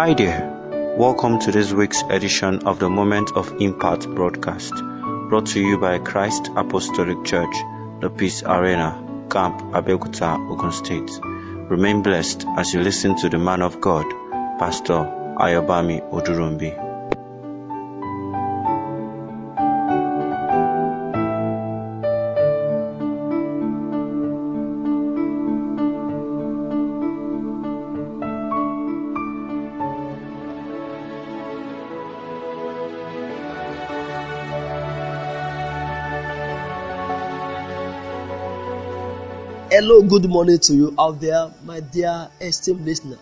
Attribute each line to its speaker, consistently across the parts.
Speaker 1: Hi there. Welcome to this week's edition of the Moment of Impact broadcast, brought to you by Christ Apostolic Church, the Peace Arena, Camp Abeokuta, Ogun State. Remain blessed as you listen to the man of God, Pastor Ayobami Oduronbi.
Speaker 2: Hello, good morning to you out there, my dear esteemed listener.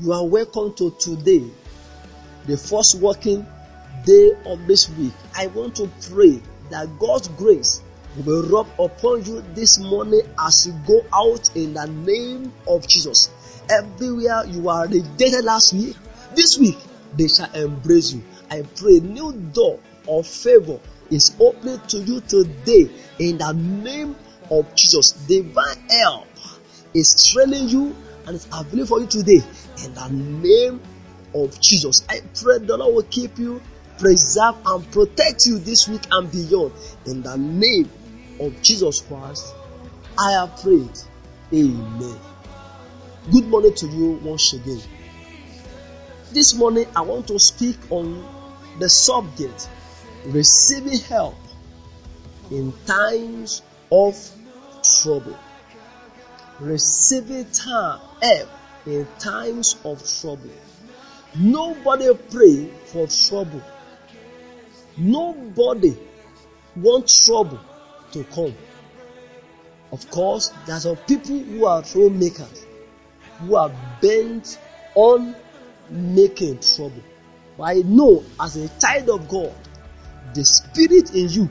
Speaker 2: You are welcome to today, the first working day of this week. I want to pray that God's grace will rub upon you this morning as you go out in the name of Jesus. Everywhere you are rejected last week, this week they shall embrace you. I pray new door of favor is opening to you today in the name of Jesus. Divine help is training you and it's available for you today in the name of Jesus. I pray the Lord will keep you, preserve and protect you this week and beyond in the name of Jesus Christ. I have prayed. Amen. Good morning to you once again. This morning I want to speak on the subject receiving help in times of trouble. Receiving time, help eh, in times of trouble. Nobody pray for trouble. Nobody wants trouble to come. Of course, there are people who are troublemakers, who are bent on making trouble. But I know as a child of God, the spirit in you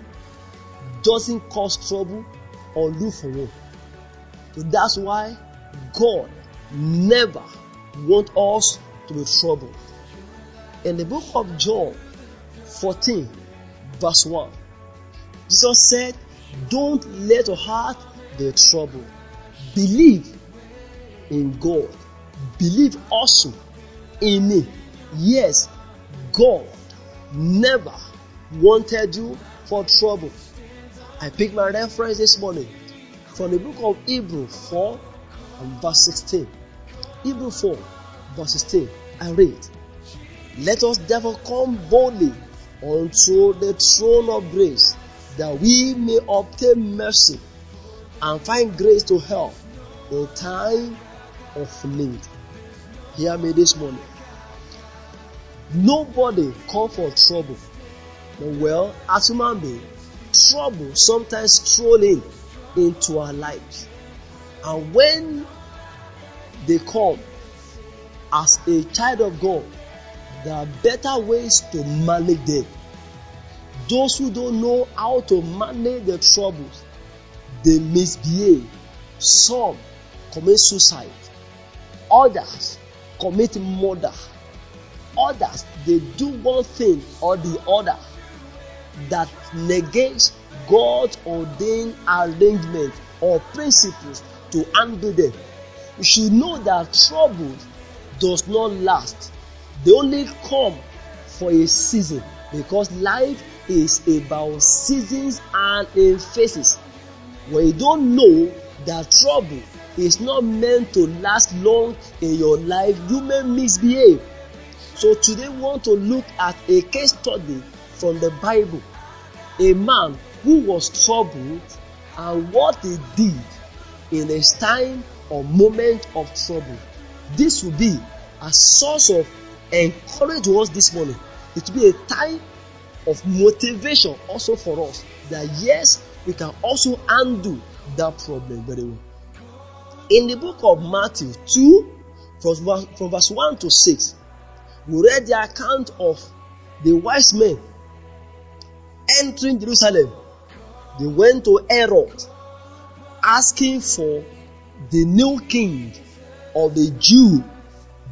Speaker 2: doesn't cause trouble or look for one. So that's why God never want us to be troubled. In the book of John 14, verse 1, Jesus said, Don't let your heart be troubled. Believe in God. Believe also in me. Yes, God never wanted you for trouble. I pick my reference this morning from the book of Hebrew 4 and verse 16. Hebrew 4 verse 16. I read, Let us therefore come boldly unto the throne of grace, that we may obtain mercy and find grace to help in time of need. Hear me this morning. Nobody come for trouble. Well, as human being, trouble sometimes strolling into our life. And when they come as a child of God, there are better ways to manage them. Those who don't know how to manage the troubles, they misbehave. Some commit suicide. Others commit murder. Others, they do one thing or the other that negates God's ordained arrangement or principles to handle them. You should know that trouble does not last. They only come for a season because life is about seasons and phases. When you don't know that trouble is not meant to last long in your life, you may misbehave. So today we want to look at a case study from the Bible. A man who was troubled and what he did in his time or moment of trouble. This will be a source of encouragement to us this morning. It will be a time of motivation also for us that yes, we can also undo that problem very well. In the book of Matthew 2, from verse, from verse 1 to 6, we read the account of the wise men entering Jerusalem they went to Herod asking for the new king of the Jew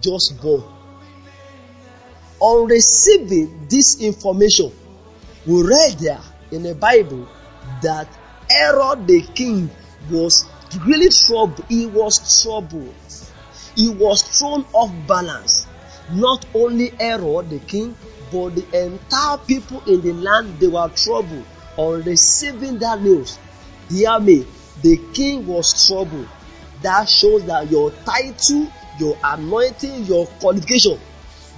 Speaker 2: just born. On receiving this information, we read there in the Bible that Herod the king was really troubled. He was troubled. He was thrown off balance. not only Herod the king, but the entire people in the land they were troubled on receiving that news. Hear me, the king was troubled. That shows that your title, your anointing, your qualification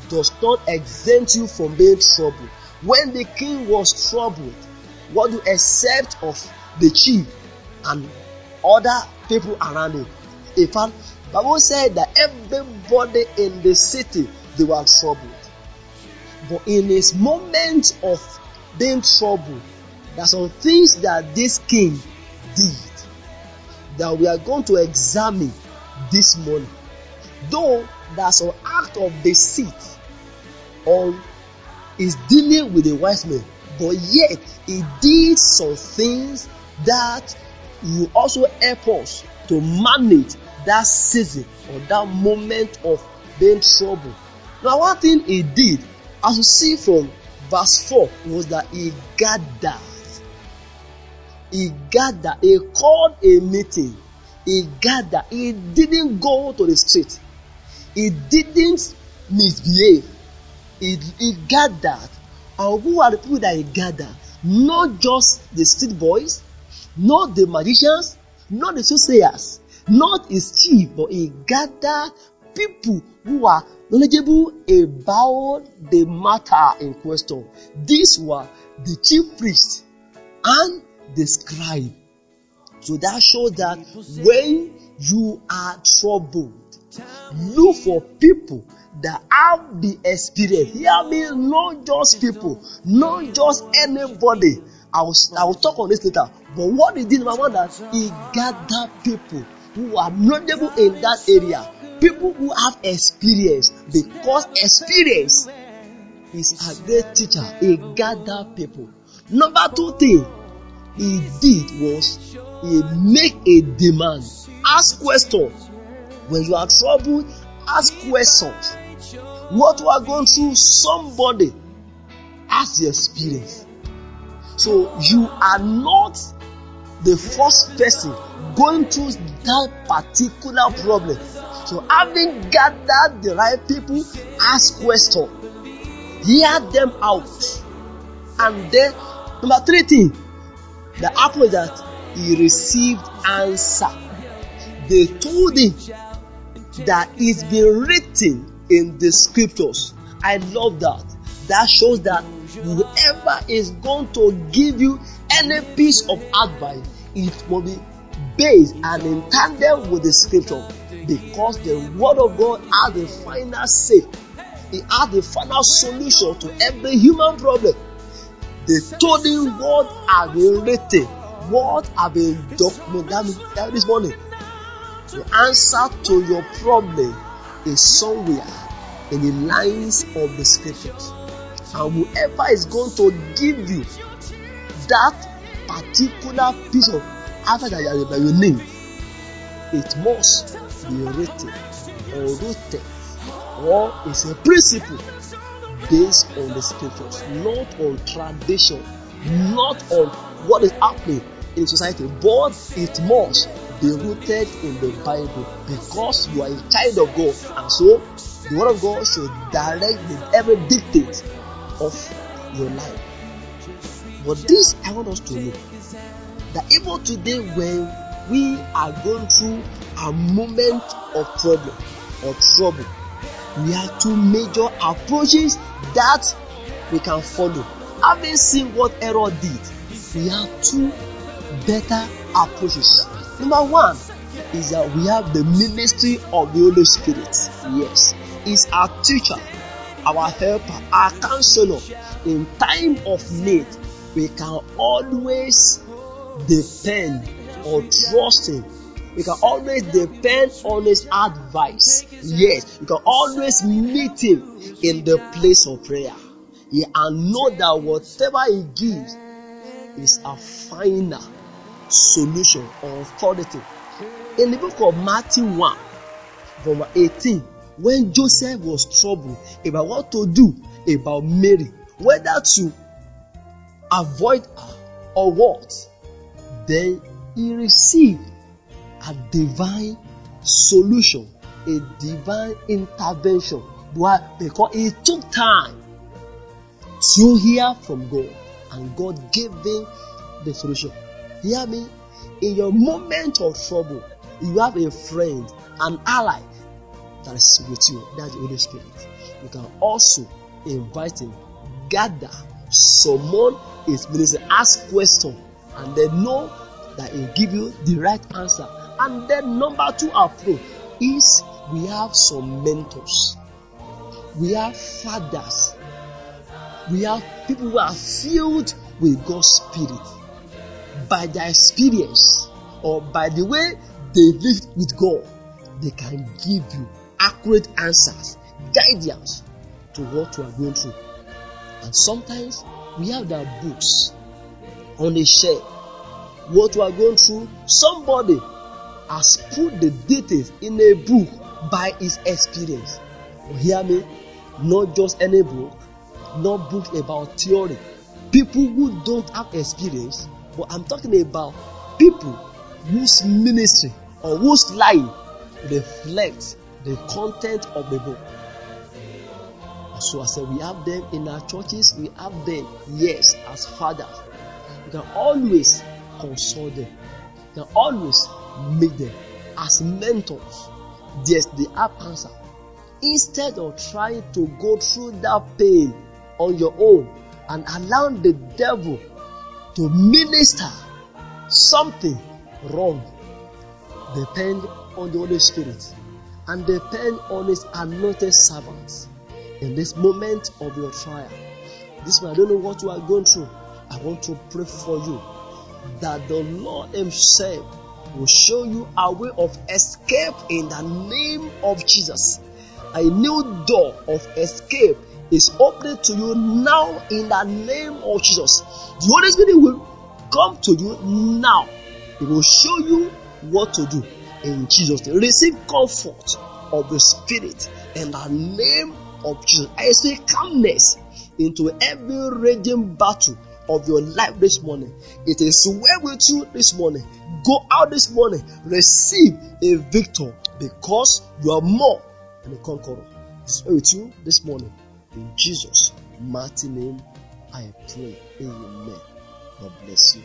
Speaker 2: does not exempt you from being troubled. When the king was troubled, what do accept of the chief and other people around him? In fact, Bible said that everybody in the city they were troubled. But in his moment of being troubled, there are some things that this king did that we are going to examine this morning. Though there's an act of deceit on is dealing with a wise man, but yet he did some things that will also help us to manage that season or that moment of being troubled. Now, one thing he did, as you see from verse 4, was that he gathered. He gathered, he called a meeting. He gathered. He didn't go to the street. He didn't misbehave. He, he gathered. And who are the people that he gathered? Not just the street boys, not the magicians, not the soothsayers, not his chief, but he gathered people who are knowledgeable about the matter in question. These were the chief priests and the scribe. So that shows that when you are troubled, look for people that have the experience. Hear me, not just people, not just anybody. I will, I will talk on this later. But what he did, my that he gathered people who are knowledgeable in that area, people who have experience, because experience is a great teacher. He gathered people. Number two thing he did was he make a demand. Ask questions. When you are troubled, ask questions. What you are going through, somebody has the experience. So you are not the first person going through that particular problem. So having gathered the right people, ask questions, hear them out, and then number three thing happened is that he received answer. They told him that it's been written in the scriptures. I love that. That shows that whoever is going to give you any piece of advice, it will be based and in tandem with the scripture because the word of God has the final say. It has the final solution to every human problem. They told him what have been written, what have been documented this morning. The answer to your problem is somewhere in the lines of the scriptures. And whoever is going to give you that particular piece of after that you name, it must be written or rooted or it's a principle based on the scriptures, not on tradition, not on what is happening in society, but it must be rooted in the Bible because you are a child of God, and so the Word of God should direct the every dictate of your life. But this I want us to know that even today, when we are going through a moment of problem or trouble, we have two major approaches that we can follow. Having seen what Herod did, we have two better approaches. Number one is that we have the ministry of the Holy Spirit. Yes, is our teacher, our helper, our counselor. In time of need, we can always depend or trust him you can always depend on his advice. Yes, you can always meet him in the place of prayer. Yeah, and know that whatever he gives is a final solution or authority. In the book of Matthew 1, from 18, when Joseph was troubled about what to do about Mary, whether to avoid her or what, then he received a divine solution, a divine intervention. Why? Because it took time to hear from God, and God gave them the solution. Hear me? In your moment of trouble, you have a friend, an ally that is with you. That's the Holy Spirit. You can also invite him, gather someone is minister, ask question, and then know that he'll give you the right answer. And then number two approach is we have some mentors, we have fathers, we have people who are filled with God's Spirit by their experience or by the way they lived with God, they can give you accurate answers, guidance to what you are going through. And sometimes we have their books on the shelf. What we are going through, somebody has put the details in a book by his experience. You hear me? Not just any book, not books about theory. People who don't have experience, but I'm talking about people whose ministry or whose life reflects the content of the book. So I said, we have them in our churches, we have them, yes, as fathers. You can always consult them, you can always meet them as mentors. Yes, they have answer. Instead of trying to go through that pain on your own and allow the devil to minister something wrong, depend on the Holy Spirit and depend on his anointed servants in this moment of your trial. This one, I don't know what you are going through. I want to pray for you that the Lord Himself will show you a way of escape in the name of Jesus. A new door of escape is opening to you now in the name of Jesus. The Holy Spirit will come to you now. He will show you what to do in Jesus' name. Receive comfort of the Spirit in the name of Jesus. I say calmness into every raging battle of your life this morning. It is well with you this morning. Go out this morning, receive a victor because you are more than a conqueror. It's with you this morning. In Jesus' mighty name, I pray. Amen. God bless you.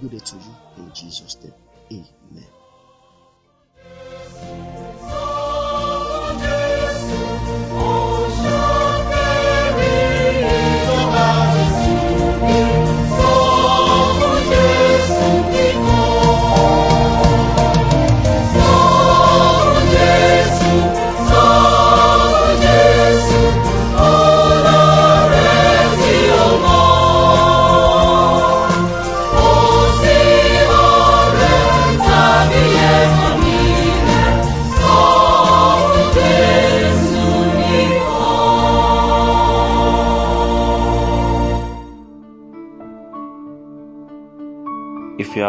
Speaker 2: Good day to you in Jesus' name. Amen.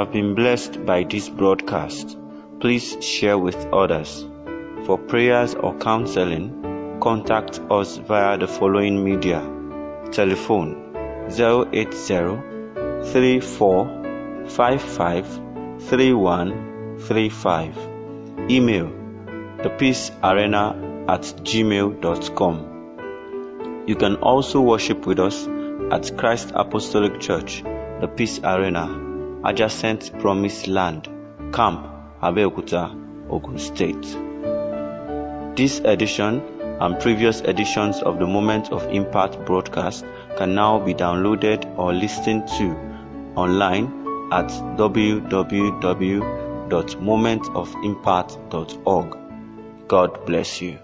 Speaker 1: Have been blessed by this broadcast, please share with others. For prayers or counseling, contact us via the following media. Telephone 080 34 55 3135. Email thepeacearena at gmail.com. You can also worship with us at Christ Apostolic Church, the Peace Arena, adjacent Promised Land, Camp Abeokuta, Ogun State. This edition and previous editions of the Moment of Impact broadcast can now be downloaded or listened to online at www.momentofimpact.org. God bless you.